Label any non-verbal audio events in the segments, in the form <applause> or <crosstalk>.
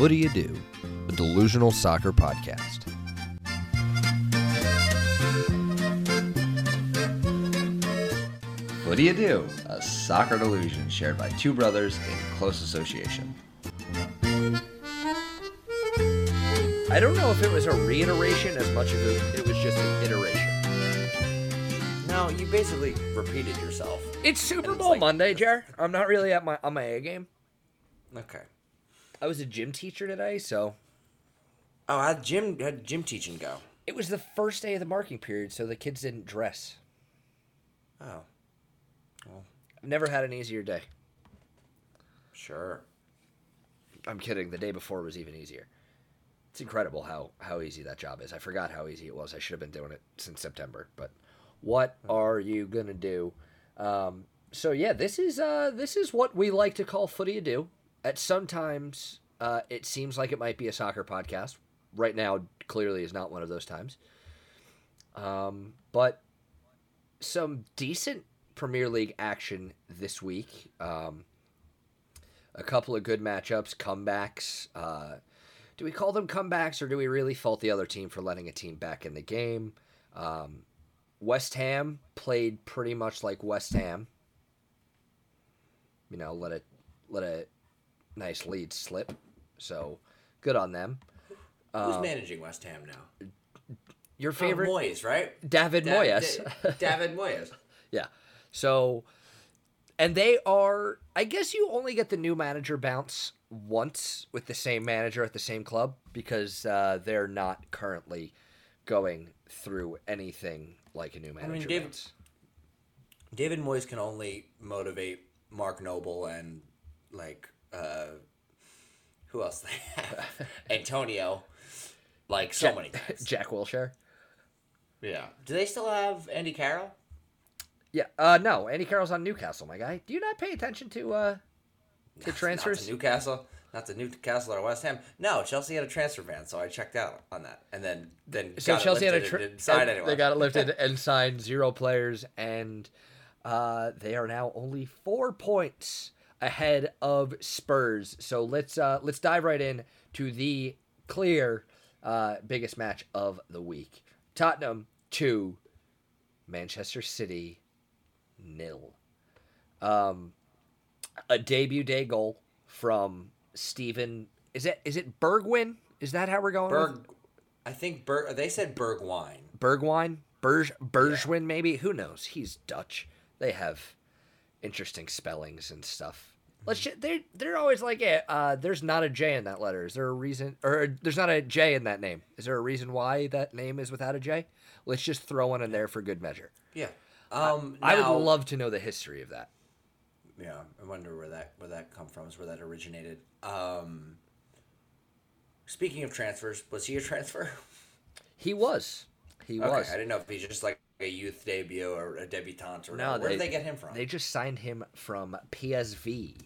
What Do You Do, a delusional soccer podcast. What do you do? A soccer delusion shared by two brothers in close association. I don't know if it was a reiteration as much as it, it was just an iteration. No, you basically repeated yourself. It's Super it's Bowl like- Monday, Jer. I'm not really at my on my A game. Okay. I was a gym teacher today, so Oh, how'd gym how'd gym teaching go? it was the first day of the marking period, so the kids didn't dress. Oh, I've never had an easier day. sure. I'm kidding. The day before was even easier. It's incredible how how easy that job is. I forgot how easy it was. I should have been doing it since September. But what are you gonna do? Um, so yeah, this is uh, this is what we like to call footy a do. At sometimes uh, it seems like it might be a soccer podcast. Right now, clearly is not one of those times. Um, but some decent Premier League action this week. Um, a couple of good matchups, comebacks. Uh, do we call them comebacks or do we really fault the other team for letting a team back in the game? Um, West Ham played pretty much like West Ham. You know, let it let a nice lead slip. So good on them. Who's managing West Ham now? Your Oh, favorite, Moyes, right? David Da- Moyes. Da- <laughs> David Moyes. Yeah. So, and they are, I guess you only get the new manager bounce once with the same manager at the same club because uh, they're not currently going through anything like a new manager I mean, David- bounce. David Moyes can only motivate Mark Noble and like uh who else they have? <laughs> Antonio. Like so Jack- many guys. Jack Wilshere. Yeah. Do they still have Andy Carroll? Yeah. Uh, no, Andy Carroll's on Newcastle, my guy. Do you not pay attention to uh, to Not transfers? to Newcastle. Not the Newcastle or West Ham. No, Chelsea had a transfer ban, so I checked out on that, and then then so got it Chelsea had a lifted tri- and didn't sign and anyone. they got it lifted <laughs> and signed zero players, and uh, they are now only four points ahead of Spurs. So let's uh, let's dive right in to the clear uh, biggest match of the week: Tottenham two, Manchester City nil. Um, a debut day goal from Steven. Is it is it Bergwin? Is that how we're going? Berg. I think Berg. They said Bergwine. Bergwine, Berg, Bergwijn, maybe. Who knows? He's Dutch. They have interesting spellings and stuff. Let's. Ju- they they're always like, yeah. Uh, there's not a J in that letter. Is there a reason? Or there's not a J in that name. Is there a reason why that name is without a J? Let's just throw one in there for good measure. Yeah. Um. I now- would love to know the history of that. Yeah, I wonder where that where that come from. Is where that originated. Um. Speaking of transfers, was he a transfer? He was. He Okay, was. I didn't know if he's just like a youth debut or a debutante or No, whatever. Where did they get him from? They just signed him from PSV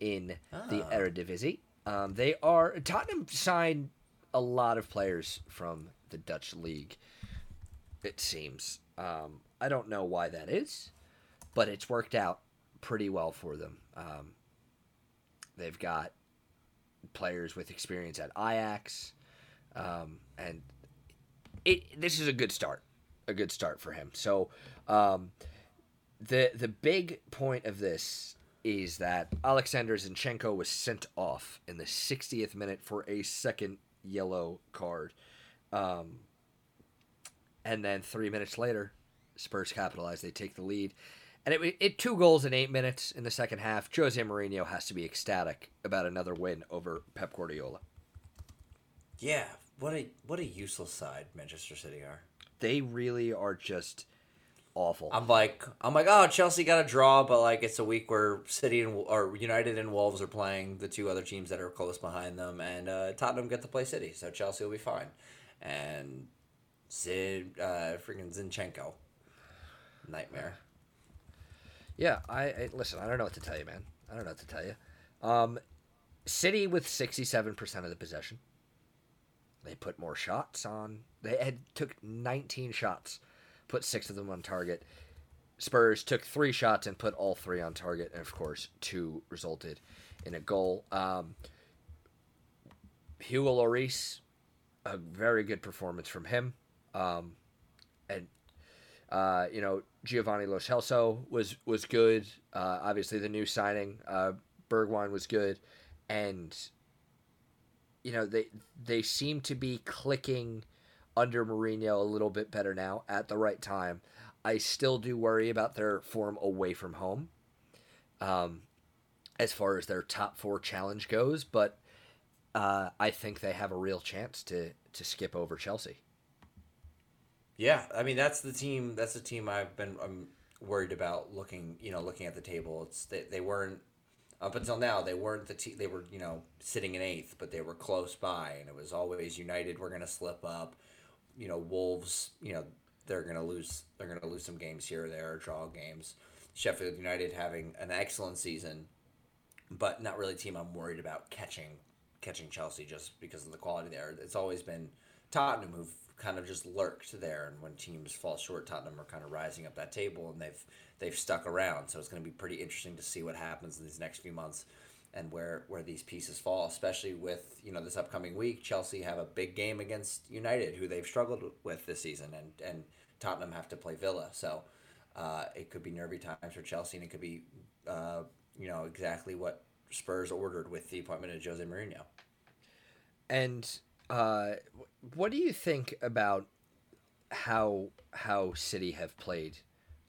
in the Ah. Eredivisie. Um, they are Tottenham signed a lot of players from the Dutch league. It seems. Um, I don't know why that is, but it's worked out pretty well for them. Um, they've got players with experience at Ajax, um, and it. This is a good start. A good start for him. So, um, the the big point of this is that Alexander Zinchenko was sent off in the 60th minute for a second yellow card. Um, and then three minutes later, Spurs capitalize. They take the lead. And it, it two goals in eight minutes in the second half. Jose Mourinho has to be ecstatic about another win over Pep Guardiola. yeah. What a what a useless side Manchester City are. They really are just awful. I'm like I'm like oh Chelsea got a draw, but like it's a week where City and or United and Wolves are playing the two other teams that are close behind them, and uh, Tottenham get to play City, so Chelsea will be fine. And Zin, uh, freaking Zinchenko, nightmare. Yeah, I, I listen. I don't know what to tell you, man. I don't know what to tell you. Um, City with sixty-seven percent of the possession. They put more shots on. They had took nineteen shots, put six of them on target. Spurs took three shots and put all three on target, and of course, two resulted in a goal. Um, Hugo Lloris, a very good performance from him. Um, and uh, you know Giovanni Lo Celso was was good. Uh, obviously, the new signing uh, Bergwijn was good, and you know they they seem to be clicking under Mourinho a little bit better now at the right time. I still do worry about their form away from home, um, as far as their top four challenge goes, but uh, I think they have a real chance to to skip over Chelsea. Yeah, I mean that's the team. That's the team I've been. I'm worried about looking. You know, looking at the table. It's they, they weren't up until now. They weren't the team. They were you know sitting in eighth, but they were close by, and it was always United. We're gonna slip up. You know, Wolves. You know, they're gonna lose. They're gonna lose some games here or there, draw games. Sheffield United having an excellent season, but not really a team I'm worried about catching catching Chelsea just because of the quality there. It's always been Tottenham who've kind of just lurked there, and when teams fall short, Tottenham are kind of rising up that table, and they've they've stuck around. So it's going to be pretty interesting to see what happens in these next few months and where where these pieces fall, especially with you know this upcoming week. Chelsea have a big game against United, who they've struggled with this season, and and Tottenham have to play Villa. So uh, it could be nervy times for Chelsea, and it could be uh, you know exactly what Spurs ordered with the appointment of Jose Mourinho. And uh, what do you think about how how City have played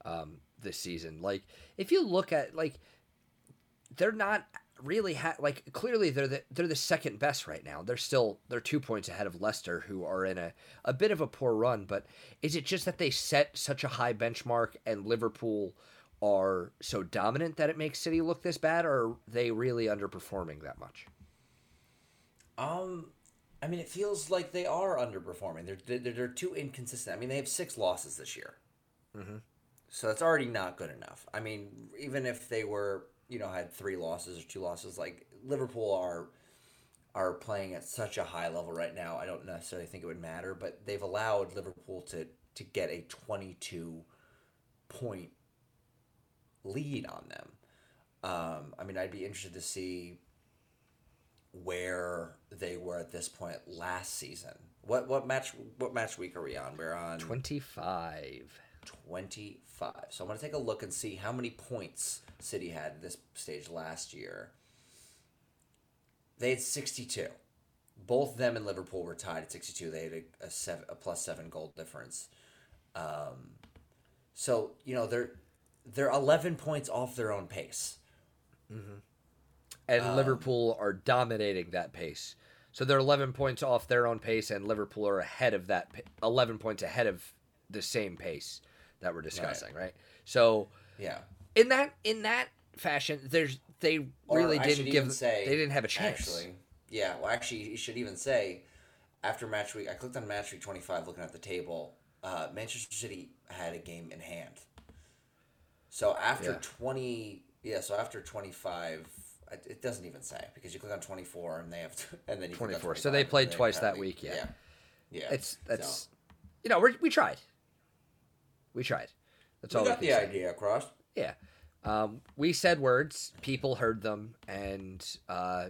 um, this season? Like, if you look at like, they're not really ha- like clearly they're the they're the second best right now. They're still they're two points ahead of Leicester, who are in a a bit of a poor run. But is it just that they set such a high benchmark and Liverpool? Are so dominant that it makes City look this bad, or are they really underperforming that much? Um, I mean, it feels like they are underperforming. They're they're, they're too inconsistent. I mean, they have six losses this year, mm-hmm. so that's already not good enough. I mean, even if they were, you know, had three losses or two losses, like Liverpool are are playing at such a high level right now. I don't necessarily think it would matter, but they've allowed Liverpool to to get a twenty two point lead on them. Um, I mean, I'd be interested to see where they were at this point last season. What what match what match week are we on? We're on 25. 25. So I'm going to take a look and see how many points City had this stage last year. They had 62. Both them and Liverpool were tied at 62. They had a, a, seven, a plus 7 goal difference. Um, so, you know, they're they're 11 points off their own pace. Mm-hmm. And um, Liverpool are dominating that pace. So they're 11 points off their own pace, and Liverpool are ahead of that, 11 points ahead of the same pace that we're discussing, right? right? So yeah, in that in that fashion, there's they really didn't give say, they didn't have a chance. Actually, yeah. Well, actually, you should even say after match week. I clicked on match week 25, looking at the table. Uh, Manchester City had a game in hand. So after yeah. 20, yeah. So after 25 it doesn't even say because you click on 24 and they have to, <laughs> and then you 24 so they played twice that week, yeah. yeah yeah it's that's so. you know we we tried we tried that's we all got we the say. idea across yeah um, we said words people heard them and uh,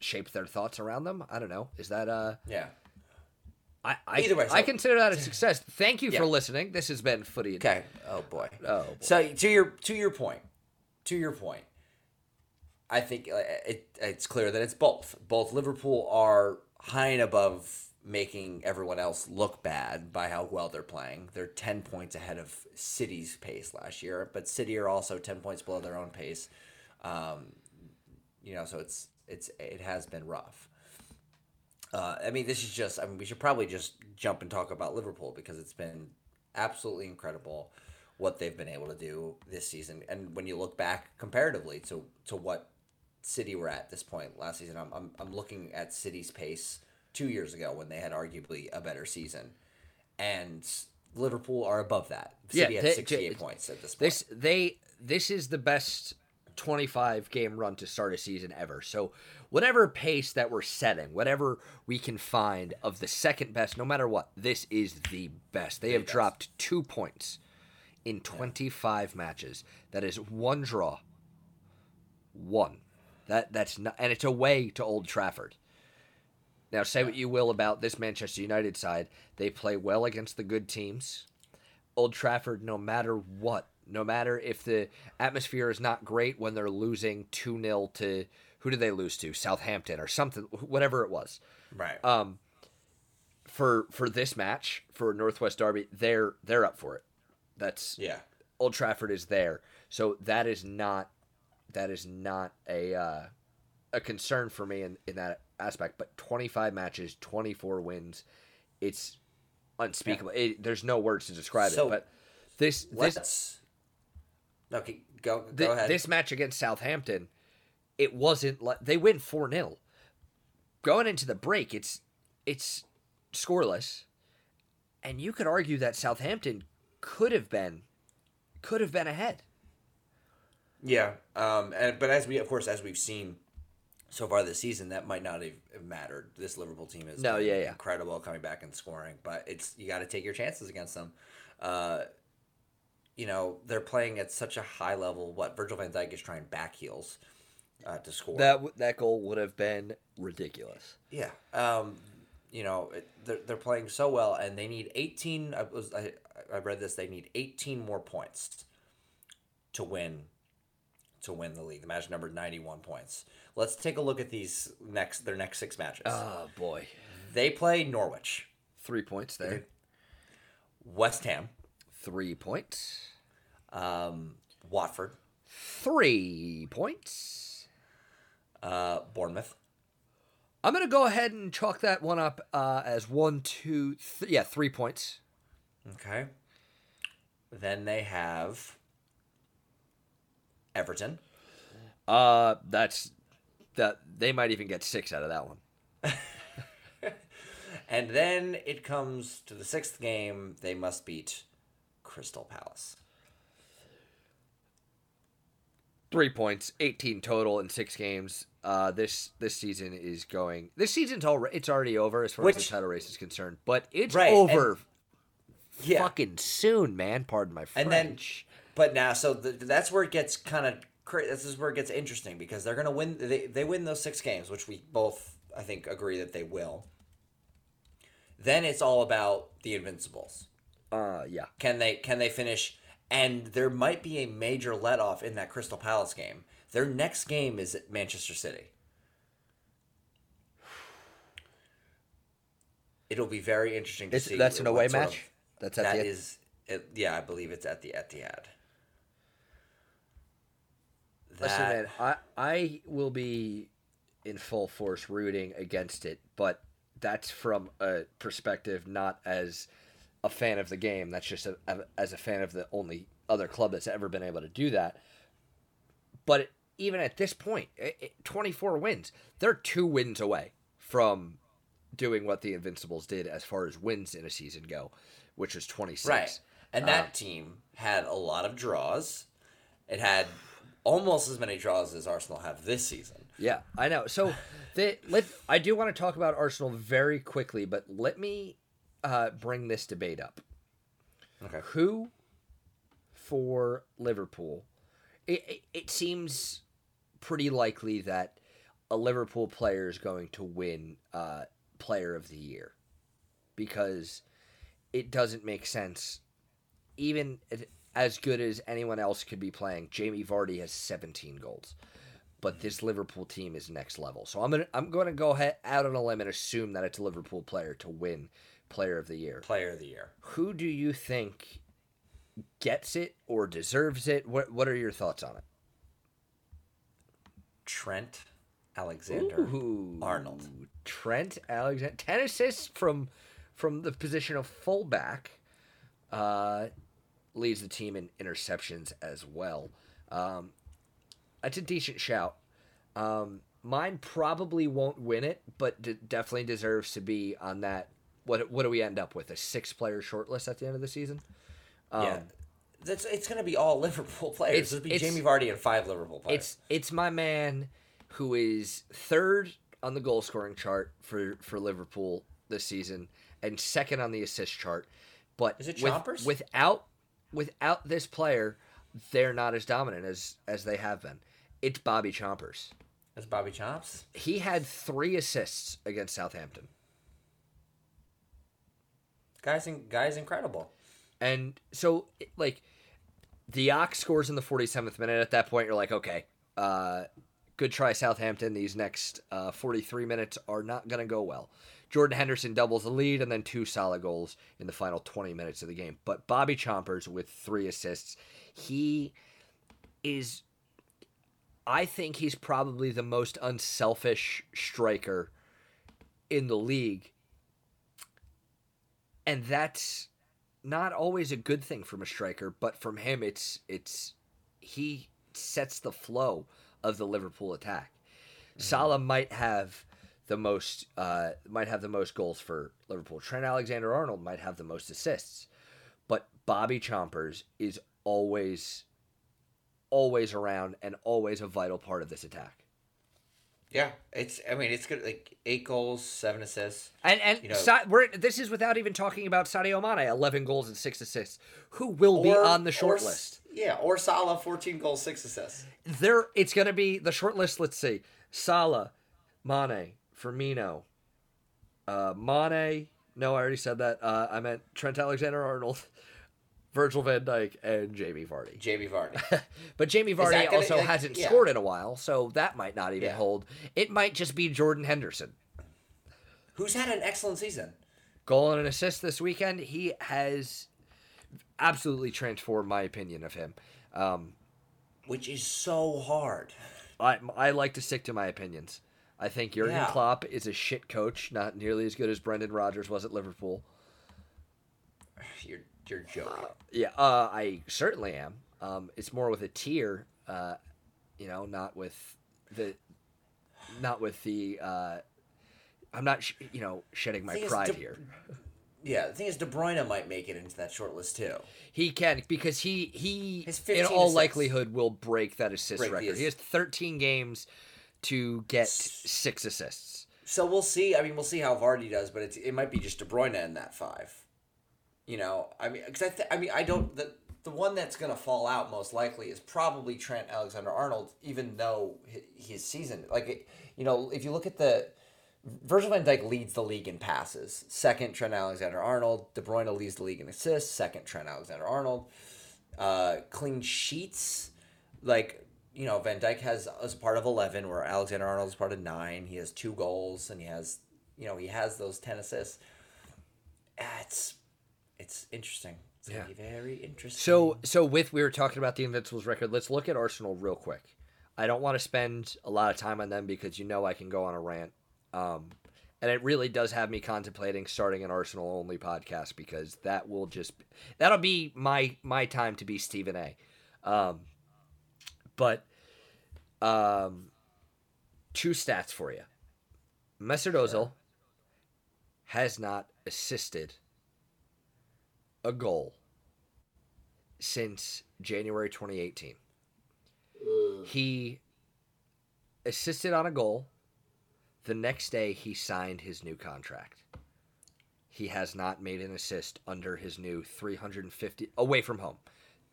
shaped their thoughts around them i don't know is that uh yeah I, I, Either way, so, I consider that a success. Thank you yeah. for listening. This has been footy. Okay. Oh boy. Oh. Boy. So to your to your point, to your point, I think uh, it, it's clear that it's both. Both Liverpool are high and above making everyone else look bad by how well they're playing. They're 10 points ahead of City's pace last year, but City are also 10 points below their own pace. Um, you know, so it's it's it has been rough. Uh, I mean, this is just. I mean, we should probably just jump and talk about Liverpool because it's been absolutely incredible what they've been able to do this season. And when you look back comparatively to to what City were at this point last season. I'm, I'm, I'm looking at City's pace two years ago when they had arguably a better season, and Liverpool are above that. City yeah, had 68 points at this point. This they this is the best 25 game run to start a season ever. So whatever pace that we're setting, whatever we can find of the second best, no matter what, this is the best. They the have best. dropped two points in 25 yeah. matches. That is one draw. One. That that's not, and it's away to Old Trafford. Now, say what you will about this Manchester United side, they play well against the good teams. Old Trafford, no matter what, no matter if the atmosphere is not great when they're losing 2 0 to who did they lose to? Southampton or something, whatever it was. Right. Um, for for this match for Northwest Derby, they're they're up for it. That's yeah. Old Trafford is there, so that is not that is not a uh, a concern for me in, in that aspect. But 25 matches, 24 wins, it's unspeakable. It, there's no words to describe So, it. But this this. Okay, go go thi- ahead. this match against Southampton, it wasn't like they win 4 0. Going into the break, it's it's scoreless. And you could argue that Southampton could have been could have been ahead. Yeah, um, and but as we of course as we've seen so far this season, that might not have mattered. This Liverpool team is No, yeah, yeah. incredible coming back and scoring, but it's you got to take your chances against them. Uh, you know they're playing at such a high level. What Virgil Van Dijk is trying back heels uh, to score. That that goal would have been ridiculous. Yeah. Um, you know, it, they're, they're playing so well, and they need 18. I, was, I, I read this. They need 18 more points to win to win the league. The match number 91 points. Let's take a look at these next their next six matches. Oh boy, they play Norwich, three points there. West Ham, Three points. um, Watford, Three points. uh, Bournemouth, I'm gonna go ahead and chalk that one up uh, as one, two, th- yeah, three points. Okay. Then they have Everton, Uh, that's that. They might even get six out of that one. <laughs> and then it comes to the sixth game. They must beat Crystal Palace. Three points, 18 total in six games. Uh, this this season is going. This season's already it's already over as far as the title race is concerned, but it's Right, over Yeah. fucking soon, man. Pardon my French. And then- But now, so the, that's where it gets kind of this is where it gets interesting because they're gonna win. They they win those six games, which we both I think agree that they will. Then it's all about the Invincibles. uh, yeah, Can they can they finish? And there might be a major let off in that Crystal Palace game. Their next game is at Manchester City. It'll be very interesting to it's, see. that's an away match. of- that's at that the is, it, yeah, I believe it's at the Etihad. Listen, man, I I will be in full force rooting against it, but that's from a perspective not as a fan of the game. That's just a, a- as a fan of the only other club that's ever been able to do that. But even at this point, i i 24 wins. They're two wins away from doing what the Invincibles did as far as wins in a season go, which was 26. Right. And that Um, team had a lot of draws. It had almost as many draws as Arsenal have this season. Yeah, I know. So, <sighs> the, let I do want to talk about Arsenal very quickly, but let me uh, bring this debate up. Okay. Who for Liverpool? It, it, it seems pretty likely that a Liverpool player is going to win uh, Player of the Year because it doesn't make sense. Even as good as anyone else could be playing, Jamie Vardy has 17 goals but this Liverpool team is next level. So I'm gonna I'm gonna go ahead out on a limb and assume that it's a Liverpool player to win Player of the Year. Player of the year. Who do you think gets it or deserves it? What What are your thoughts on it? Trent Alexander Ooh, Arnold. Trent Alexander, ten assists from from the position of fullback. Uh, leads the team in interceptions as well. Um, that's a decent shout. Um, mine probably won't win it, but d- definitely deserves to be on that. What what do we end up with? A six player shortlist at the end of the season? yeah. Um, That's it's going to be all <laughs> Liverpool players. It's- It'll be it's- Jamie Vardy and five Liverpool players. It's it's my man who is third on the goal scoring chart for for Liverpool this season and second on the assist chart. But Is it with- without without this player, they're not as dominant as as they have been. It's Bobby Chompers. That's Bobby Chops. He had three assists against Southampton. Guys, in, guys, incredible. And so, like, the Ox scores in the 47th minute. At that point, you're like, okay, uh, good try, Southampton. These next uh, 43 minutes are not going to go well. Jordan Henderson doubles the lead and then two solid goals in the final 20 minutes of the game. But Bobby Chompers with three assists, he is, I think he's probably the most unselfish striker in the league. And that's not always a good thing from a striker, but from him it's it's he sets the flow of the Liverpool attack. Mm-hmm. Salah might have the most uh, might have the most goals for Liverpool. Trent Alexander Arnold might have the most assists, but Bobby Chompers is always always around and always a vital part of this attack. Yeah, it's. I mean, it's good. Like eight goals, seven assists. And and You know- Sa- we're, this is without even talking about Sadio Mane, eleven goals and six assists, who will be on the short or list. Yeah, or Salah, fourteen goals, six assists. There, it's going to be the short list. Let's see: Salah, Mane, Firmino, uh, Mane. No, I already said that. Uh, I meant Trent Alexander-Arnold, <laughs> Virgil Van Dijk, and Jamie Vardy. Jamie Vardy. <laughs> But Jamie Vardy gonna- also like, hasn't yeah. scored in a while, so that might not even Yeah. hold. It might just be Jordan Henderson. who's had an excellent season. Goal and an assist this weekend. He has absolutely transformed my opinion of him. Um, Which is so hard. I I like to stick to my opinions. I think Jurgen Yeah. Klopp is a shit coach, not nearly as good as Brendan Rodgers was at Liverpool. <sighs> You're you're joking. Yeah, uh, I certainly am. Um, it's more with a tear, uh, you know, not with the, not with the. Uh, I'm not, sh- you know, shedding my pride De- here. Yeah, the thing is, De Bruyne might make it into that short list too. He can because he he in all assists. likelihood will break that assist Break record. He has 13 games to get six assists. So we'll see. I mean, we'll see how Vardy does, but it's, it might be just De Bruyne in that five. You know, I mean, because I, th- I mean, I don't. The the one that's gonna fall out most likely is probably Trent Alexander Arnold, even though hi- his season, like, it, you know, if you look at the Virgil van Dijk leads the league in passes. Second, Trent Alexander Arnold. De Bruyne leads the league in assists. Second, Trent Alexander Arnold. Uh, clean sheets, like you know, Van Dijk has as part of eleven, where Alexander Arnold is part of nine. He has two goals, and he has you know he has those ten assists. It's it's interesting. It's Yeah. be very interesting. So so with we were talking about the Invincibles record. Let's look at Arsenal real quick. I don't want to spend a lot of time on them because you know I can go on a rant. Um, and it really does have me contemplating starting an Arsenal only podcast because that will just that'll be my my time to be Stephen A. Um, but um, two stats for you. Mesut Ozil has not assisted a goal since January 2018. He assisted on a goal. The next day, he signed his new contract. He has not made an assist under his new 350 away from home.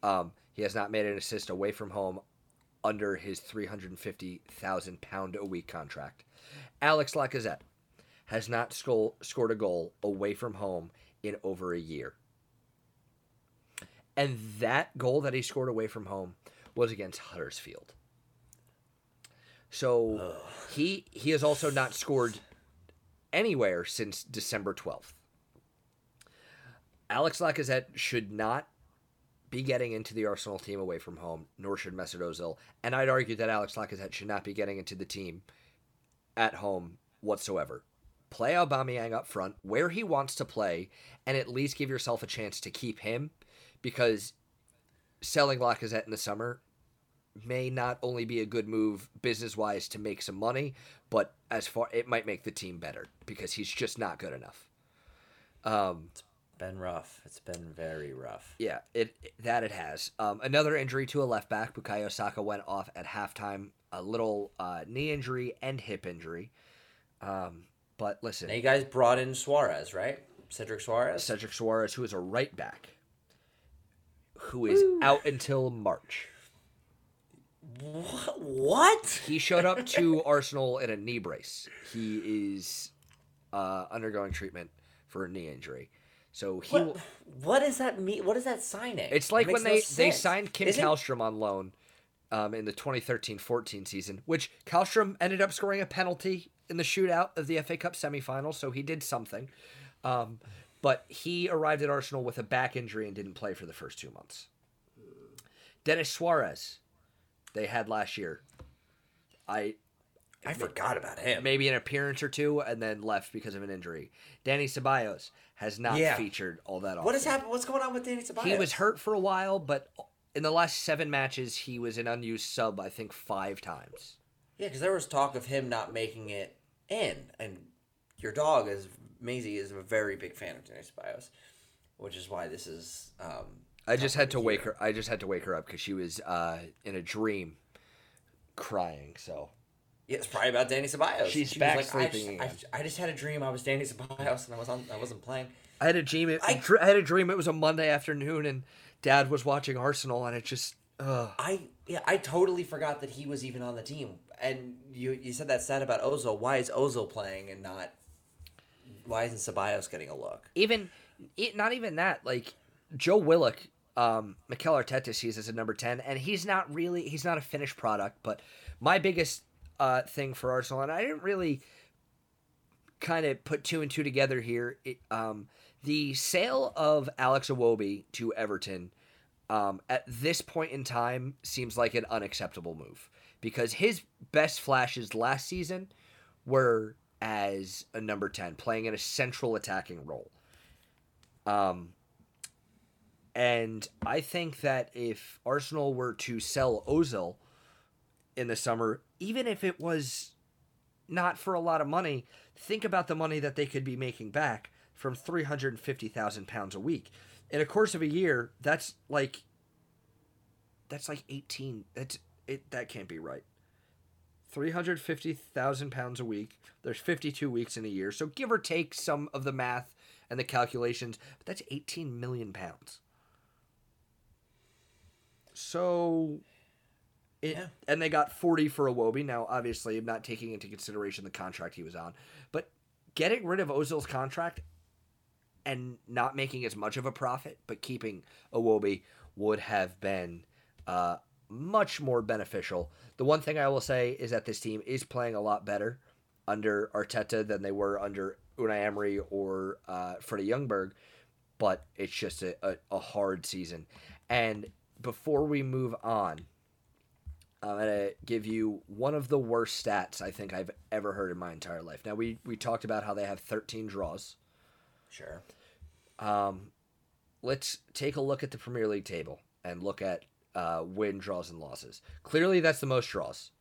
Um, he has not made an assist away from home under his 350,000 pound a week contract. Alex Lacazette has not sco- scored a goal away from home in over a year. And that goal that he scored away from home was against Huddersfield. So he he has also not scored anywhere since December 12th. Alex Lacazette should not be getting into the Arsenal team away from home, nor should Mesut Ozil. And I'd argue that Alex Lacazette should not be getting into the team at home whatsoever. Play Aubameyang up front where he wants to play, and at least give yourself a chance to keep him, because selling Lacazette in the summer may not only be a good move business wise to make some money, but as far it might make the team better because he's just not good enough. Um, been rough. It's been very rough. yeah, it that it has. Um, another injury to a left back. Bukayo Saka went off at halftime. A little uh, knee injury and hip injury. Um, but listen, Now you guys brought in Suarez, right? Cedric Suarez. Cedric Suarez, who is a right back, who is out until March. What? What? He showed up to <laughs> Arsenal in a knee brace. He is uh, undergoing treatment for a knee injury. So he What, what does that mean? What is that signing? It's like It when they, they signed Kim Isn't- Kallstrom on loan um, in the 2013-14 season, which Kallstrom ended up scoring a penalty in the shootout of the FA Cup semifinal, so he did something. Um, but he arrived at Arsenal with a back injury and didn't play for the first two months. Dennis Suarez, they had last year. I I forgot about him. maybe an appearance or two and then left because of an injury. Danny Ceballos has not Yeah. featured all that often. What has happened? What's going on with Danny Ceballos? He was hurt for a while, but in the last seven matches, he was an unused sub. I think five times. Yeah, because there was talk of him not making it in, and your dog is Maisie is a very big fan of Danny Ceballos, which is why this is. Um, I just had to topic wake her. I just had to wake her up because she was uh, in a dream, crying. So Yeah, it's probably about Danny Ceballos. She's she back like, I sleeping just, again. I, I just had a dream I was Danny Ceballos and I was on. I wasn't playing. I had a dream. It, I- I, had a dream. It was a Monday afternoon, and Dad was watching Arsenal, and it just. Ugh. I yeah, I totally forgot that he was even on the team. And you you said that stat about Ozil. Why is Ozil playing and not? Why isn't Ceballos getting a look? even it, not even that like joe willock um Mikel arteta sees as a number 10 and he's not really he's not a finished product but my biggest uh thing for arsenal and i didn't really kind of put two and two together here. It, um the sale of alex awobi to everton um, at this point in time seems like an unacceptable move because his best flashes last season were as a number 10 playing in a central attacking role. Um, and I think that if Arsenal were to sell Ozil in the summer, even if it was not for a lot of money, think about the money that they could be making back from three hundred and fifty thousand pounds a week. In a course of a year, that's like that's like eighteen. That's it. That can't be right. Three hundred fifty thousand pounds a week. There's fifty-two weeks in a year, so give or take some of the math and the calculations, but that's 18 million pounds. So, it, Yeah. and they got 40 for Iwobi. Now, obviously, I'm not taking into consideration the contract he was on, but getting rid of Ozil's contract and not making as much of a profit, but keeping Iwobi would have been uh, much more beneficial. The one thing I will say is that this team is playing a lot better under Arteta than they were under Unai Emery or uh, Freddie Ljungberg, but it's just a, a, a hard season. And before we move on, I'm gonna give you one of the worst stats I think I've ever heard in my entire life. Now we we talked about how they have 13 draws. Sure. Um, let's take a look at the Premier League table and look at uh, win, draws, and losses. Clearly, that's the most draws.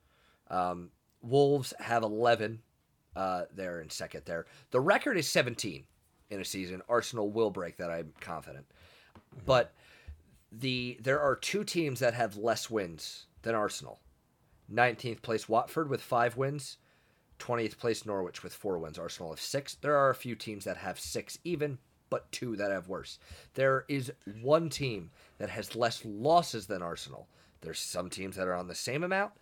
Um, Wolves have 11. Uh, they're in second there. The record is 17 in a season. Arsenal will break that, I'm confident. But the there are two teams that have less wins than Arsenal. 19th place Watford with five wins. 20th place Norwich with four wins. Arsenal have six. There are a few teams that have six even, but two that have worse. There is one team that has less losses than Arsenal. There's some teams that are on the same amount,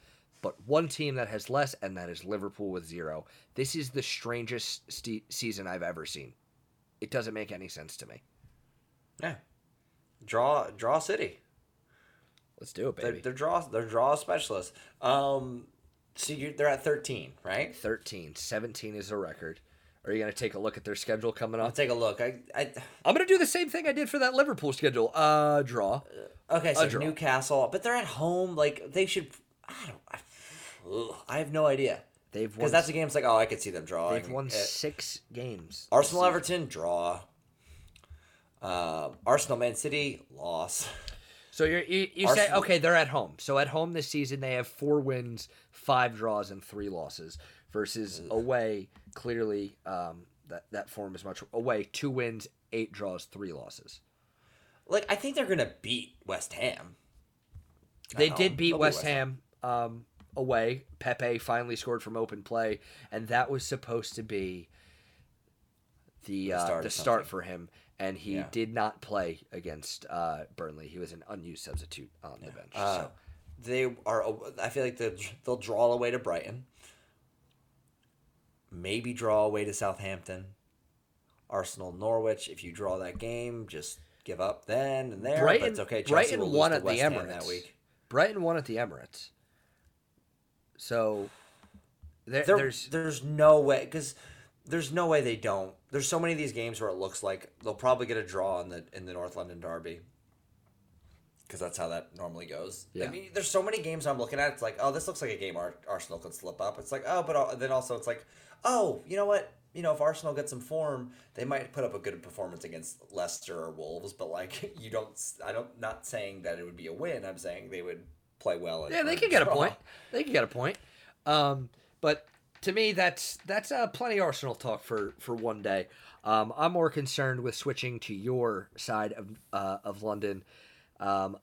but one team that has less, and that is Liverpool with zero. This is the strangest ste season I've ever seen. It doesn't make any sense to me. Yeah. Draw draw city. Let's do it, They're, baby. they're draw they're draw specialists. Um, so you they're at thirteen, right? 13. 17 is a record. Are you going to take a look at their schedule coming I'll up? take a look. I, I I'm going to do the same thing I did for that Liverpool schedule. Uh, draw. okay. So draw. Newcastle, but they're at home. Like they should. I don't. I, ugh, I have no idea They've because that's a game. It's like oh, I could see them drawing. They've won Uh, six games. Arsenal, Everton, draw. Um, Arsenal, Man City, loss. <laughs> So you're, you you say okay, they're at home. So at home this season they have four wins, five draws, and three losses. Versus away, clearly um, that that form is much away. Two wins, eight draws, three losses. Like I think they're gonna beat West Ham. They home. did beat West West Ham um, away. Pepe finally scored from open play, and that was supposed to be the uh, start the start for him. And he Yeah. did not play against uh, Burnley. He was an unused substitute on the bench. Uh, so they are. I feel like they'll, they'll draw away to Brighton. Maybe draw away to Southampton. Arsenal, Norwich. If you draw that game, just give up then and there. Brighton, but it's okay. Chelsea Brighton will won at the Emirates that week. Brighton won at the Emirates. So there, There- there's there's no way because there's no way they don't. There's so many of these games where it looks like they'll probably get a draw in the in the North London Derby because that's how that normally goes. Yeah. I mean, there's so many games I'm looking at. It's like, oh, this looks like a game Ar- Arsenal could slip up. It's like, oh, but al- then also it's like, oh, you know what? You know, if Arsenal gets some form, they might put up a good performance against Leicester or Wolves. But like, <laughs> you don't. I don't. Not saying that it would be a win. I'm saying they would play well. Yeah, they could get a point. They could get a point. Um, but to me, that's that's uh, plenty Arsenal talk for for one day. Um, I'm more concerned with switching to your side of uh, of London, um,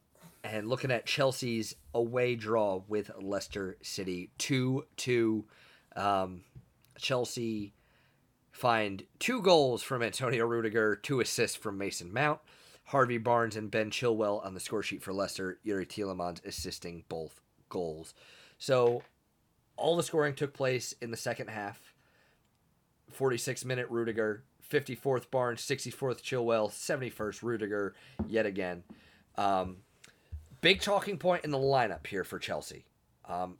and looking at Chelsea's away draw with Leicester City two two. Um, Chelsea find two goals from Antonio Rudiger, two assists from Mason Mount. Harvey Barnes and Ben Chilwell on the score sheet for Leicester. Youri Tielemans assisting both goals. So all the scoring took place in the second half. 46 minute Rudiger, 54th Barnes, 64th Chilwell, 71st Rudiger yet again. Um, big talking point in the lineup here for Chelsea. Um,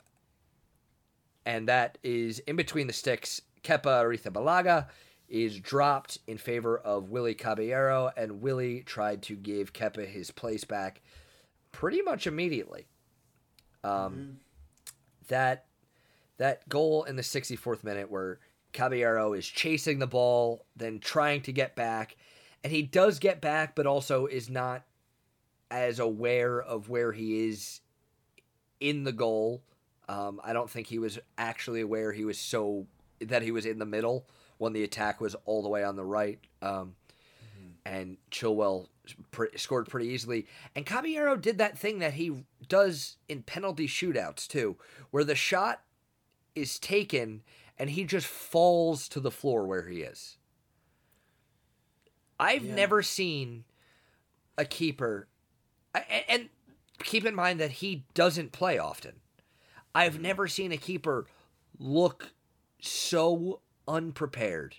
and that is in between the sticks. Kepa Arrizabalaga is dropped in favor of Willy Caballero, and Willy tried to give Kepa his place back pretty much immediately. Um, That that goal in the 64th minute where Caballero is chasing the ball, then trying to get back, and he does get back, but also is not as aware of where he is in the goal. Um, I don't think he was actually aware he was so that he was in the middle when the attack was all the way on the right. Um, And Chilwell pre- scored pretty easily. And Caballero did that thing that he does in penalty shootouts too, where the shot is taken and he just falls to the floor where he is. I've Yeah. never seen a keeper, and keep in mind that he doesn't play often. I've never seen a keeper look so unprepared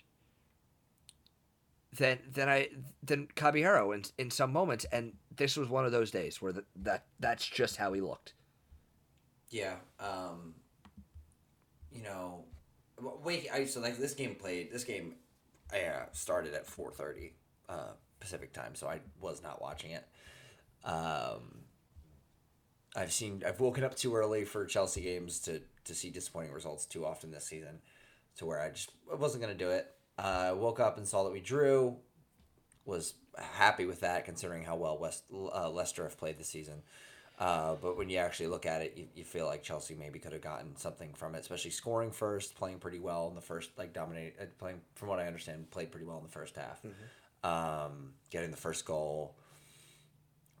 than than I than Caballero in in some moments, and this was one of those days where the, that that's just how he looked. Yeah. Um, you know, w- wait. I so like this game played. This game, I uh, started at four thirty uh, Pacific time, so I was not watching it. Um, I've seen. I've woken up too early for Chelsea games to to see disappointing results too often this season, to where I just I wasn't gonna do it. Uh, I woke up and saw that we drew. Was happy with that considering how well West uh, Leicester have played this season. Uh, but when you actually look at it, you, you feel like Chelsea maybe could have gotten something from it, especially scoring first, playing pretty well in the first, like dominate, uh, playing from what I understand, played pretty well in the first half, um, getting the first goal.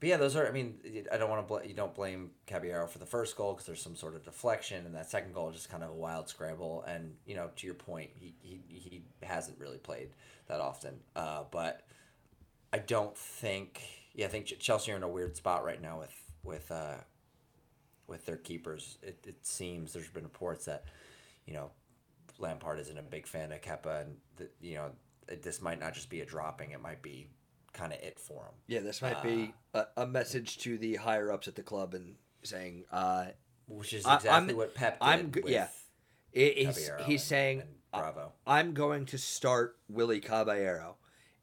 But yeah, those are. I mean, I don't want to. Bl- you don't blame Caballero for the first goal because there's some sort of deflection, and that second goal is just kind of a wild scramble. And you know, to your point, he he, he hasn't really played that often. Uh, but I don't think. Yeah, I think Chelsea are in a weird spot right now with with uh, with their keepers. It, it seems there's been reports that you know Lampard isn't a big fan of Kepa, and that you know it, this might not just be a dropping; it might be kind of it for him. Yeah, this might be a, a message to the higher ups at the club and saying, uh, Which is exactly I'm- what Pep did I'm with yeah. it, he's, Caballero he's and- saying, and Bravo. I'm going to start Willy Caballero.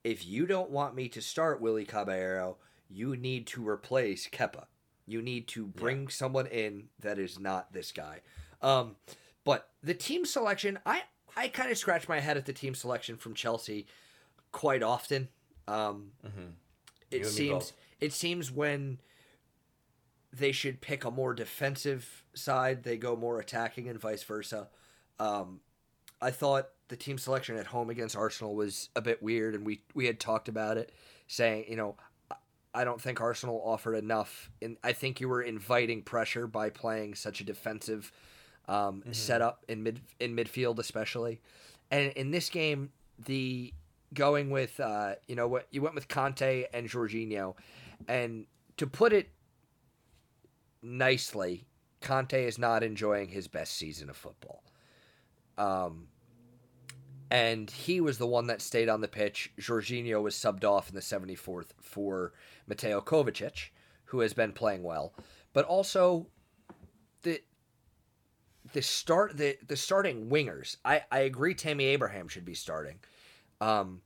If you don't want me to start Willy Caballero, you need to replace Kepa. You need to bring someone in that is not this guy. Um, but the team selection, I I kind of scratch my head at the team selection from Chelsea quite often. Um, Mm-hmm. It seems it seems when they should pick a more defensive side, they go more attacking, and vice versa. Um, I thought the team selection at home against Arsenal was a bit weird, and we we had talked about it, saying you know. I- don't think Arsenal offered enough, and I think you were inviting pressure by playing such a defensive um, setup in mid in midfield, especially. And in this game, the going with uh, you know what you went with Kanté and Jorginho, and to put it nicely, Kanté is not enjoying his best season of football. Um, and he was the one that stayed on the pitch. Jorginho was subbed off in the 74th for Mateo Kovacic, who has been playing well. But also, the the start the the starting wingers. I I agree. Tammy Abraham should be starting. Um,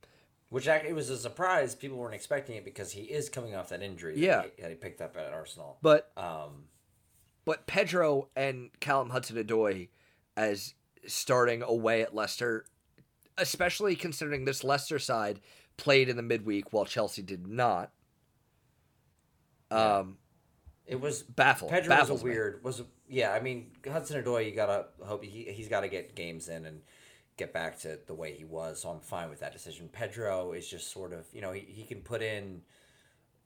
Which it was a surprise. People weren't expecting it because he is coming off that injury. that Yeah. he, that he picked up at Arsenal. but Um, but Pedro and Callum Hudson-Odoi as starting away at Leicester, especially considering this Leicester side played in the midweek while Chelsea did not. Um, it was Baffle- Pedro baffles was me. weird. Was a, yeah. I mean Hudson Odoi. You gotta hope he he's got to get games in and get back to the way he was. So I'm fine with that decision. Pedro is just sort of you know he, he can put in,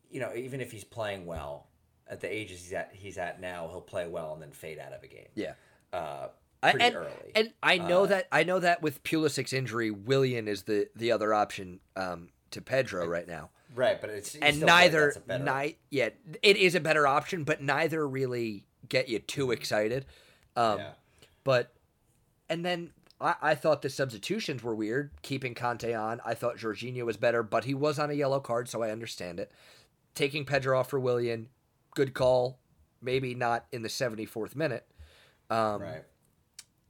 you know even if he's playing well at the ages he's at he's at now he'll play well and then fade out of a game. yeah. Uh, pretty and, early. And I know Uh, that I know that with Pulisic's injury, Willian is the the other option um, to Pedro right now. right, but it's and like neither ni- yeah, it is a better option, but neither really get you too excited. Um, Yeah. But and then I, I thought the substitutions were weird, keeping Kanté on. I thought Jorginho was better, but he was on a yellow card, so I understand it. Taking Pedro off for Willian, good call. Maybe not in the seventy fourth minute. Um, right.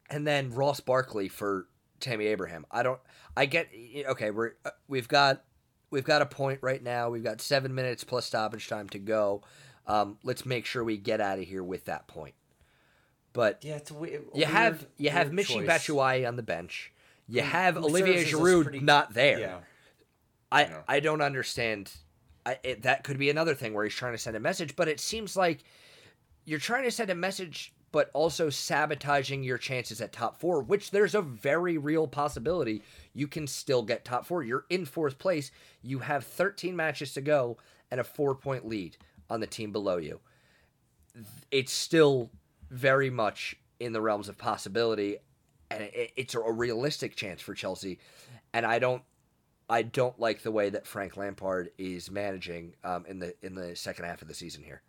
And then Ross Barkley for Tammy Abraham. I don't. I get. Okay, we're uh, we've got we've got a point right now. We've got seven minutes plus stoppage time to go. Um, let's make sure we get out of here with that point. But Yeah, it's a, we- you have weird- you have Michy. Batshuayi on the bench. You Who- have who Olivier Giroud pretty- not there. Yeah. I know. I don't understand. I, it, that could be another thing where he's trying to send a message, but it seems like you're trying to send a message, but also sabotaging your chances at top four. Which there's a very real possibility you can still get top four. You're in fourth place. You have 13 matches to go and a four point lead on the team below you. It's still very much in the realms of possibility, and it's a realistic chance for Chelsea. And I don't I don't like the way that Frank Lampard is managing um, in the in the second half of the season here.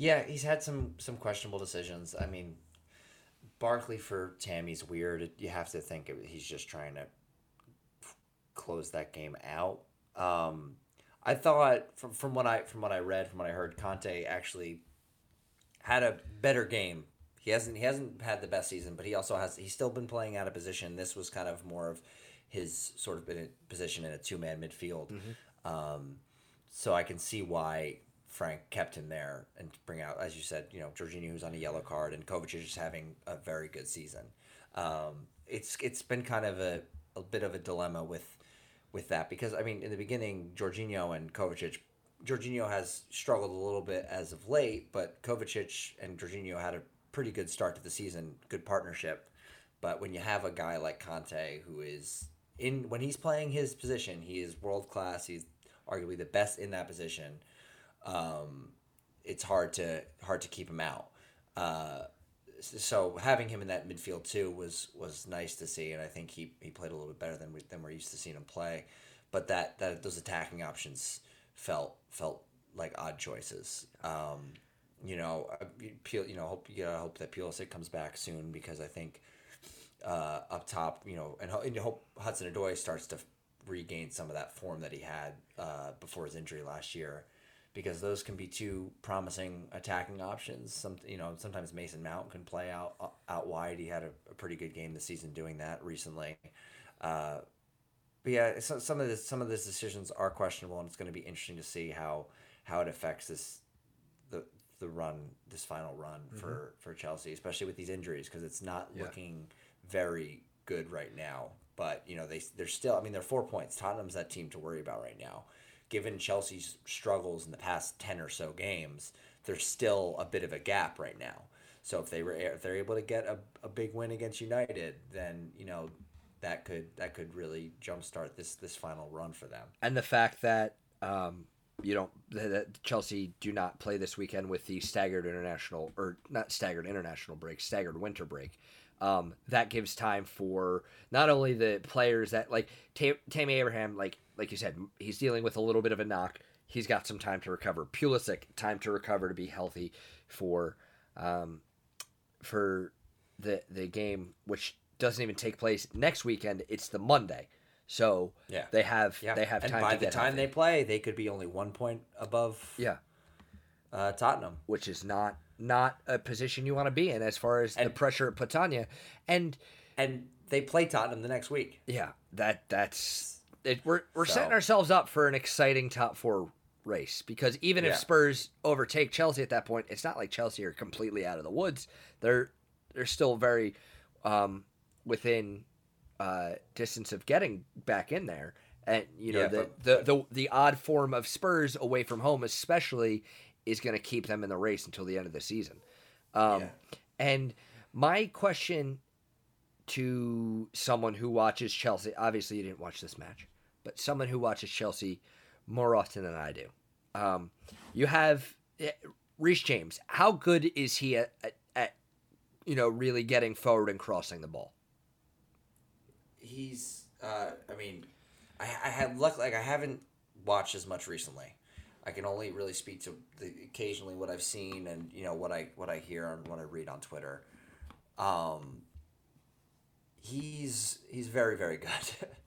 Yeah, he's had some some questionable decisions. I mean, Barkley for Tammy's weird. You have to think he's just trying to close that game out. Um, I thought from from what I from what I read from what I heard, Kanté actually had a better game. He hasn't he hasn't had the best season, but he also has he's still been playing out of position. This was kind of more of his sort of position in a two man midfield. Um, so I can see why Frank kept him there and bring out, as you said, you know, Jorginho who's on a yellow card and Kovacic is having a very good season. Um, it's it's been kind of a, a bit of a dilemma with with that because I mean in the beginning Jorginho and Kovacic, Jorginho has struggled a little bit as of late, but Kovacic and Jorginho had a pretty good start to the season, good partnership. But when you have a guy like Kanté who is in when he's playing his position, he is world class. He's arguably the best in that position. Um, it's hard to hard to keep him out. Uh, so having him in that midfield too was was nice to see, and I think he, he played a little bit better than we, than we're used to seeing him play. But that, that those attacking options felt felt like odd choices. Um, you know, uh, you know, hope you hope that Pulisic comes back soon because I think uh, up top, you know, and, and hope Hudson Odoi starts to regain some of that form that he had uh, before his injury last year, because those can be two promising attacking options. Some, you know, sometimes Mason Mount can play out uh, out wide. He had a, a pretty good game this season doing that recently. Uh, but yeah, so, some of this some of these decisions are questionable, and it's going to be interesting to see how how it affects this the the run this final run for for Chelsea, especially with these injuries, because it's not Yeah. looking very good right now. But you know they they're still. I mean, they're four points. Tottenham's that team to worry about right now. Given Chelsea's struggles in the past ten or so games, there's still a bit of a gap right now. So if they were if they're able to get a, a big win against United, then you know that could that could really jumpstart this this final run for them. And the fact that um, you don't that- Chelsea do not play this weekend with the staggered international or not staggered international break, staggered winter break. Um, that gives time for not only the players that like Ta- Tammy Abraham, like like you said, he's dealing with a little bit of a knock. He's got some time to recover. Pulisic, time to recover to be healthy for um, for the the game, which doesn't even take place next weekend. It's the Monday, so Yeah. they have Yeah, they have and time by the time healthy. they play, they could be only one point above yeah, uh, Tottenham. which is not not a position you want to be in as far as the pressure on you, and And they play Tottenham the next week. yeah, that that's it, we're we're So- setting ourselves up for an exciting top four race because even if Spurs overtake Chelsea at that point, it's not like Chelsea are completely out of the woods. They're they're still very um, within uh, distance of getting back in there. And you know Yeah, the, but- the, the the odd form of Spurs away from home, especially, is going to keep them in the race until the end of the season. Um, Yeah. And my question to someone who watches Chelsea, obviously you didn't watch this match, but someone who watches Chelsea more often than I do. Um, you have eh, Reece James. How good is he at, at, at, you know, really getting forward and crossing the ball? He's, uh, I mean, I, I luck. Like I haven't watched as much recently. I can only really speak to the, occasionally what I've seen and you know what I what I hear and what I read on Twitter. Um, he's he's very very good. <laughs>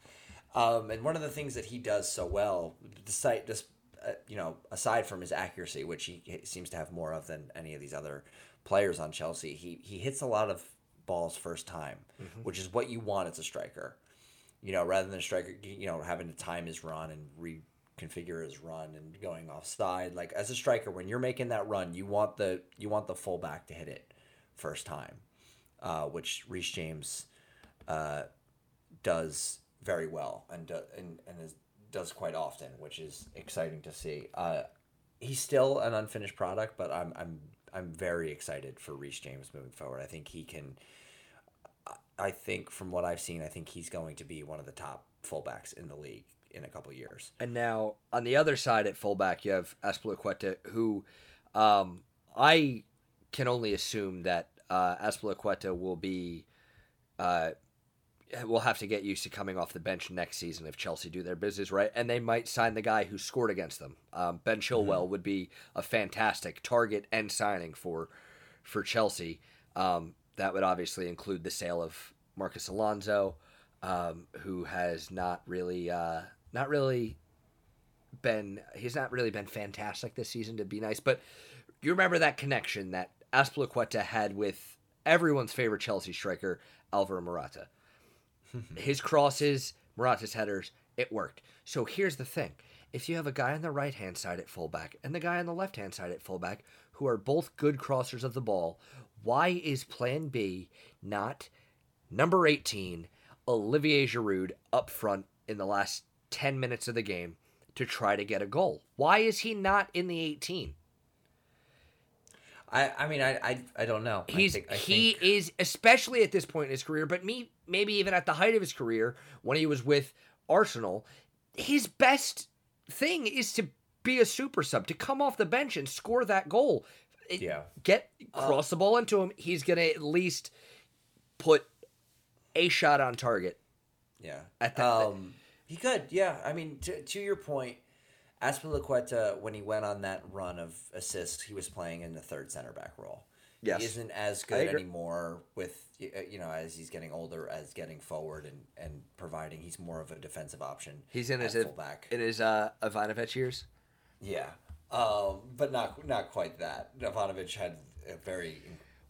um, and one of the things that he does so well, despite just uh, you know aside from his accuracy, which he seems to have more of than any of these other players on Chelsea, he he hits a lot of balls first time, which is what you want as a striker. You know, rather than a striker, you know, having to time his run and reconfigure his run and going offside. Like as a striker, when you're making that run, you want the you want the fullback to hit it first time, uh, which Reece James uh, does very well and do, and and is, does quite often, which is exciting to see. Uh, he's still an unfinished product, but I'm I'm I'm very excited for Reece James moving forward. I think he can. I think from what I've seen, I think he's going to be one of the top fullbacks in the league in a couple years. And now on the other side at fullback, you have Azpilicueta, who um, I can only assume that uh, will be uh, will have to get used to coming off the bench next season if Chelsea do their business right, and they might sign the guy who scored against them. Um, ben Chilwell would be a fantastic target and signing for for Chelsea. Um, that would obviously include the sale of Marcos Alonso, um, who has not really uh, not really been he's not really been fantastic this season to be nice, but you remember that connection that Azpilicueta had with everyone's favorite Chelsea striker Alvaro Morata. <laughs> His crosses, Morata's headers, it worked. So here's the thing. If you have a guy on the right hand side at fullback and the guy on the left hand side at fullback who are both good crossers of the ball, why is plan B not number 18, Olivier Giroud, up front in the last 10 minutes of the game to try to get a goal? Why is he not in the 18? I, I mean, I, I, I don't know. I He's think- I he think- is especially at this point in his career, but me maybe even at the height of his career when he was with Arsenal, his best thing is to be a super sub, to come off the bench and score that goal. Yeah. Get cross the ball into him. He's gonna at least put a shot on target. Yeah. At that- um, he could. Yeah. I mean, to, to your point, Azpilicueta, when he went on that run of assists, he was playing in the third center back role. Yes. He isn't as good anymore with uh, you know as he's getting older, as getting forward and, and providing. He's more of a defensive option. He's in his fullback. in his uh, Ivanovic years. Yeah, um, but not not quite that. Ivanovic had a very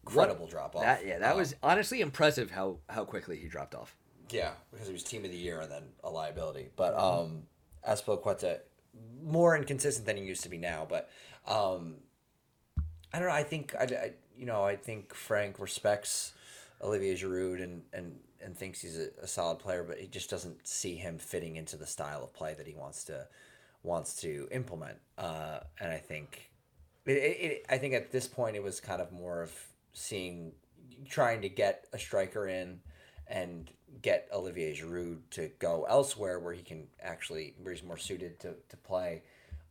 incredible drop off. That yeah, that Um, was honestly impressive how how quickly he dropped off. yeah because he was team of the year and then a liability. But um, Azpilicueta more inconsistent than he used to be now. But um, I don't know. I think I, I you know I think Frank respects Olivier Giroud and and and thinks he's a, a solid player, but he just doesn't see him fitting into the style of play that he wants to wants to implement. Uh, and I think it, it, I think at this point it was kind of more of seeing trying to get a striker in and get Olivier Giroud to go elsewhere where he can actually where he's more suited to, to play.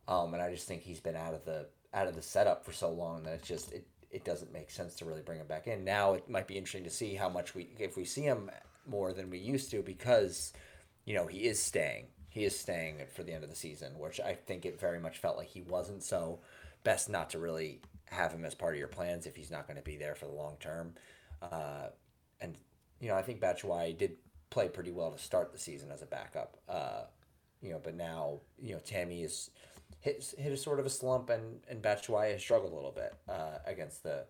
Um, and I just think he's been out of the out of the setup for so long that it's just it, it doesn't make sense to really bring him back in. Now it might be interesting to see how much we if we see him more than we used to because you know he is staying. He is staying for the end of the season, which I think it very much felt like he wasn't. So, best not to really have him as part of your plans if he's not going to be there for the long term. Uh, and you know, I think Batshuayi did play pretty well to start the season as a backup. Uh, you know, but now you know Tammy is hit hit a sort of a slump, and and Batshuayi has struggled a little bit uh, against the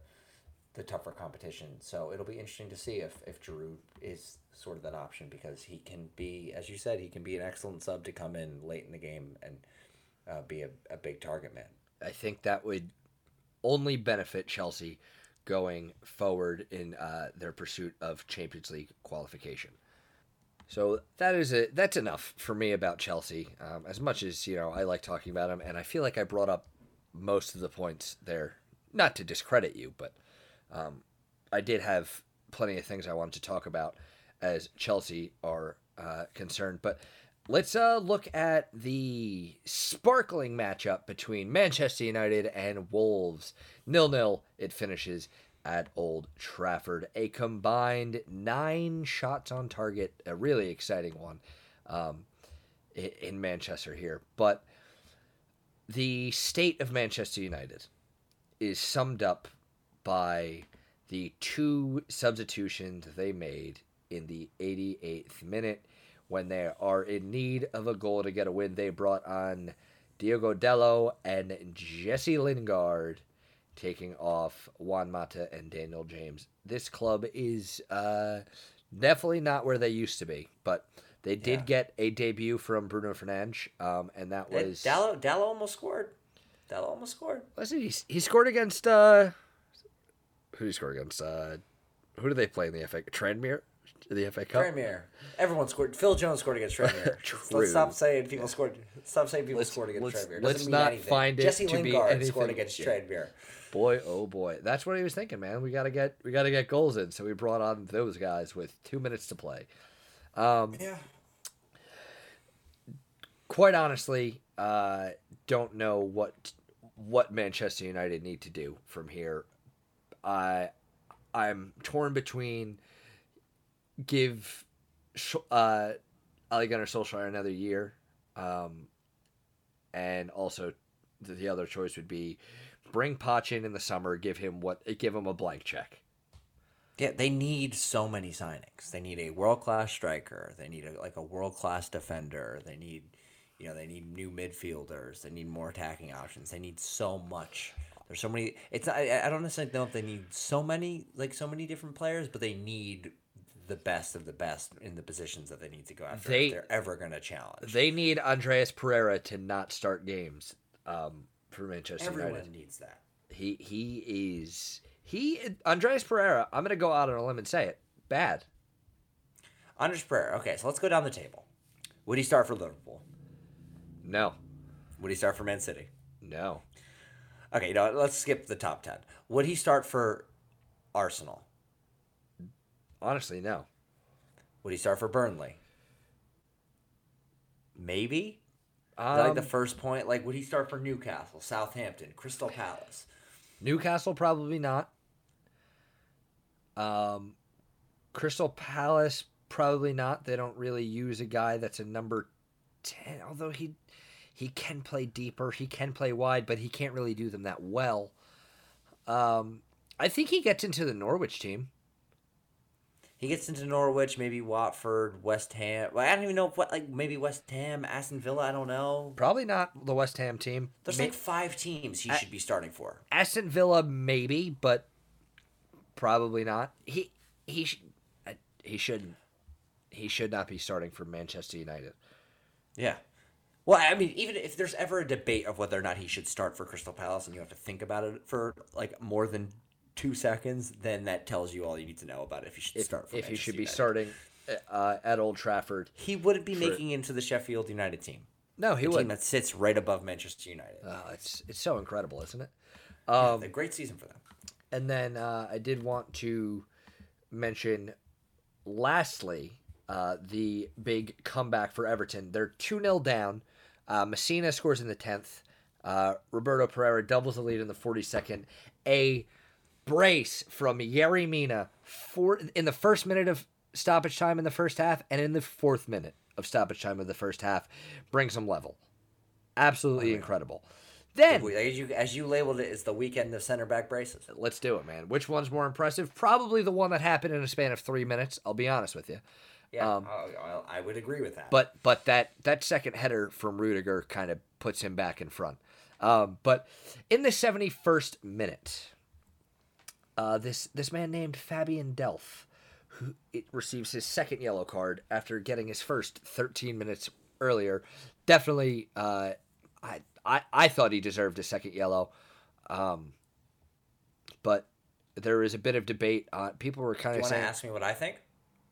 the tougher competition. So it'll be interesting to see if if Giroud is sort of that option because he can be, as you said, he can be an excellent sub to come in late in the game and uh, be a, a big target man. I think that would only benefit Chelsea going forward in uh, their pursuit of Champions League qualification. So that is it. That's enough for me about Chelsea. Um, as much as you know, I like talking about them, and I feel like I brought up most of the points there. Not to discredit you, but um, I did have plenty of things I wanted to talk about as Chelsea are uh, concerned. But let's uh, look at the sparkling matchup between Manchester United and Wolves. Nil nil. It finishes at Old Trafford. A combined nine shots on target. A really exciting one um, in Manchester here. But the state of Manchester United is summed up by the two substitutions they made in the 88th minute when they are in need of a goal to get a win. They brought on Diogo Dalot and Jesse Lingard taking off Juan Mata and Daniel James. This club is uh, definitely not where they used to be, but they did Yeah. get a debut from Bruno Fernandes, um, and that was Dalot Dalot almost scored. Dalot almost scored. was? He, he scored against uh, who did he score against? Uh, who do they play in the FA? Tranmere, the FA Cup. Tranmere. Everyone scored. Phil Jones scored against Tranmere. True. <laughs> Let's stop saying people scored. Stop saying people Let's- scored against let's- Tranmere. Doesn't let's not anything. find it Jesse to be Lingard scored against yeah. Tranmere. Boy, oh boy, that's what he was thinking, man. We gotta get we gotta get goals in, so we brought on those guys with two minutes to play. Um, Yeah. quite honestly, uh, don't know what what Manchester United need to do from here. I I'm torn between give uh, Ole Gunnar Solskjaer another year, um, and also the, the other choice would be bring Poch in in the summer, give him what give him a blank check. Yeah, they need so many signings. They need a world class striker. They need a, like a world class defender. They need, you know, they need new midfielders. They need more attacking options. They need so much. There's so many. It's not, I, I don't necessarily know if they need so many like so many different players, but they need the best of the best in the positions that they need to go after. They- if they're ever going to challenge. They need Andreas Pereira to not start games um, for Manchester Everyone United. needs that. He he is he Andreas Pereira. I'm gonna go out on a limb and say it. Bad. Andres Pereira. Okay, so let's go down the table. Would he start for Liverpool? No, Would he start for Man City? no, Okay, you know, let's skip the top 10. Would he start for Arsenal? Honestly, no. Would he start for Burnley? Maybe? Um, like the first point? Like, would he start for Newcastle, Southampton, Crystal Palace? Newcastle probably not. Um, Crystal Palace probably not. They don't really use a guy that's a number ten. Although he he can play deeper, he can play wide, but he can't really do them that well. Um, I think he gets into the Norwich team. He gets into Norwich, maybe Watford, West Ham. Well, I don't even know what, like, maybe West Ham, Aston Villa, I don't know. Probably not the West Ham team. There's May- like five teams he should be starting for. Aston Villa, maybe, but probably not. He he sh- he shouldn't. He should not be starting for Manchester United. Yeah. Well, I mean, even if there's ever a debate of whether or not he should start for Crystal Palace and you have to think about it for like more than two seconds, then that tells you all you need to know about if you should If, start for if he Manchester should be United. starting uh, at Old Trafford, He wouldn't be For- making into the Sheffield United team. no, he The team would. that sits right above Manchester United. Uh, it's it's so incredible, isn't it? a Um, great season for them. and then uh, I did want to mention, lastly, uh, the big comeback for Everton. They're two 0 down. Uh, Messina scores in the tenth. Uh, Roberto Pereyra doubles the lead in the forty second. A brace from Yerry Mina for in the first minute of stoppage time in the first half and in the fourth minute of stoppage time of the first half brings them level. Absolutely incredible. Then As you, as you labeled it, it's the weekend of center back braces. let's do it, man. Which one's more impressive? Probably the one that happened in a span of three minutes. I'll be honest with you. Yeah, Um, I, I would agree with that. But but that that second header from Rudiger kind of puts him back in front. Um, but in the seventy first minute, uh, this this man named Fabian Delph, who it receives his second yellow card after getting his first thirteen minutes earlier, definitely. Uh, I, I I thought he deserved a second yellow, um, but there is a bit of debate on. People were kind of saying, ask me what I think?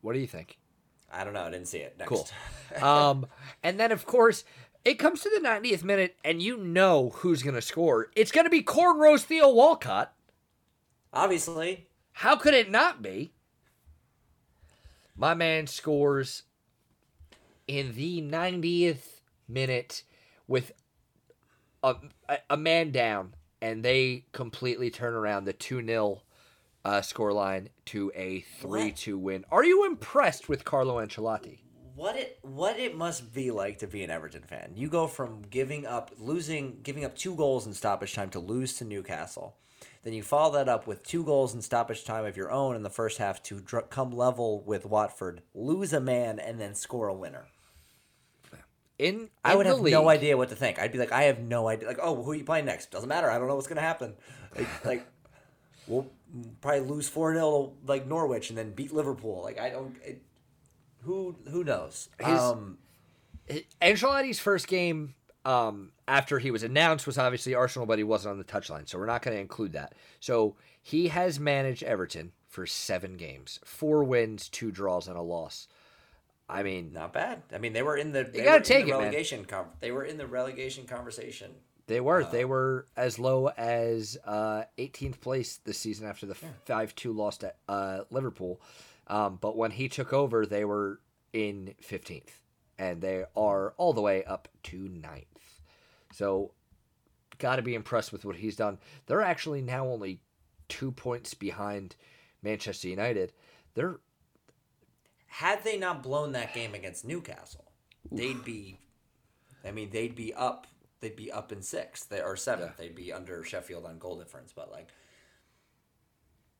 "What do you think?" I don't know. I didn't see it. Next. Cool. <laughs> <laughs> um, and then of course it comes to the 90th minute, and you know who's gonna score. It's gonna be Cornrows Theo Walcott. Obviously, How could it not be? My man scores in the 90th minute with a, a, man down, and they completely turn around the 2 0 uh, scoreline to a 3 2 win. Are you impressed with Carlo Ancelotti? what it what it must be like to be an Everton fan. You go from giving up, losing, giving up two goals in stoppage time to lose to Newcastle. Then you follow that up with two goals in stoppage time of your own in the first half to dr- come level with Watford, lose a man, and then score a winner. In, I would have league, no idea what to think. I'd be like, I have no idea. Like, oh, who are you playing next? Doesn't matter. I don't know what's gonna happen. Like, <laughs> like we'll probably lose four 0 like Norwich and then beat Liverpool. Like, I don't. It, who who knows? His- um, Ancelotti's first game um, after he was announced was obviously Arsenal, but he wasn't on the touchline, so we're not going to include that. So he has managed Everton for seven games, four wins, two draws, and a loss. I mean, not bad. I mean, they were in the. They gotta take the it, man. relegation con- They were in the relegation conversation. they were they were as low as uh, 18th place this season after the five two loss at uh, Liverpool. Um, but when he took over, they were in 15th, and they are all the way up to 9th. So, got to be impressed with what he's done. They're actually now only two points behind Manchester United. They're Had they not blown that game against Newcastle, they'd be. I mean, they'd be up. They'd be up in sixth they, or seventh. They'd be under Sheffield on goal difference, but like.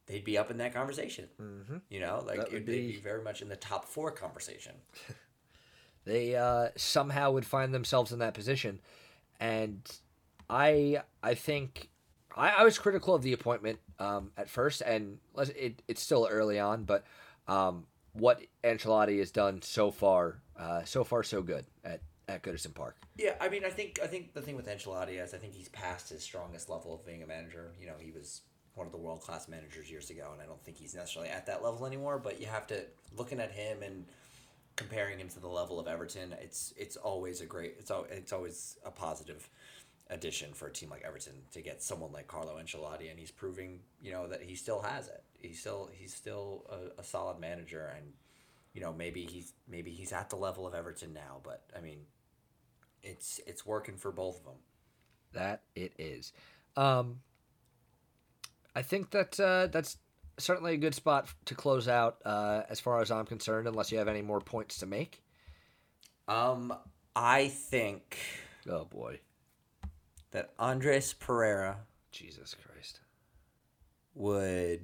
They'd be up in that conversation. Mm-hmm. You know, like it, would they'd be- be very much in the top four conversation. <laughs> they uh, somehow would find themselves in that position, and I I think I, I was critical of the appointment um, at first, and it, it's still early on, but um, what Ancelotti has done so far, uh, so far so good at at Goodison Park. Yeah, I mean, I think I think the thing with Ancelotti is I think he's past his strongest level of being a manager. You know, he was one of the world class managers years ago, and I don't think he's necessarily at that level anymore. But you have to looking at him and comparing him to the level of Everton. It's it's always a great. It's al- it's always a positive addition for a team like Everton to get someone like Carlo Ancelotti, and he's proving you know that he still has it. He's still he's still a, a solid manager, and you know maybe he's maybe he's at the level of Everton now. But I mean, it's it's working for both of them. That it is. Um, I think that uh, that's certainly a good spot to close out, uh, as far as I'm concerned. Unless you have any more points to make. Um, I think Oh boy, that Andres Pereira Jesus Christ. would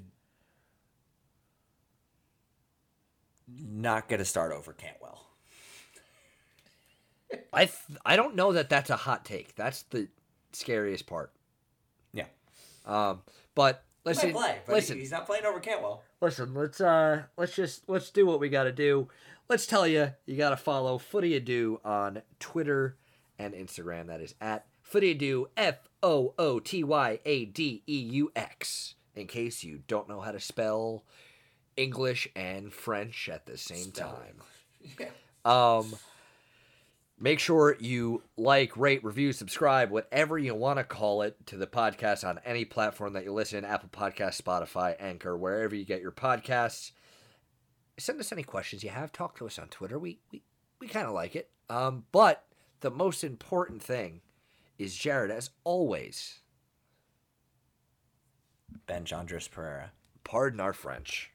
not get a start over Cantwell. I th- I don't know that that's a hot take. That's the scariest part. Yeah, Um, but listen, play, listen, he's not playing over Cantwell. listen. Let's uh, let's just let's do what we got to do. Let's tell you, you got to follow Footy Adeux on Twitter and Instagram. That is at Footy Adeux, F O O T Y A D E U X. In case you don't know how to spell English and French at the same time. <laughs> Yeah. Um, make sure you like, rate, review, subscribe, whatever you want to call it, to the podcast on any platform that you listen Apple Podcast, Spotify, Anchor, wherever you get your podcasts. Send us any questions you have. Talk to us on Twitter. We we, we kind of like it. Um, but the most important thing is Jared, as always. Bench Andres Pereira. Pardon our French.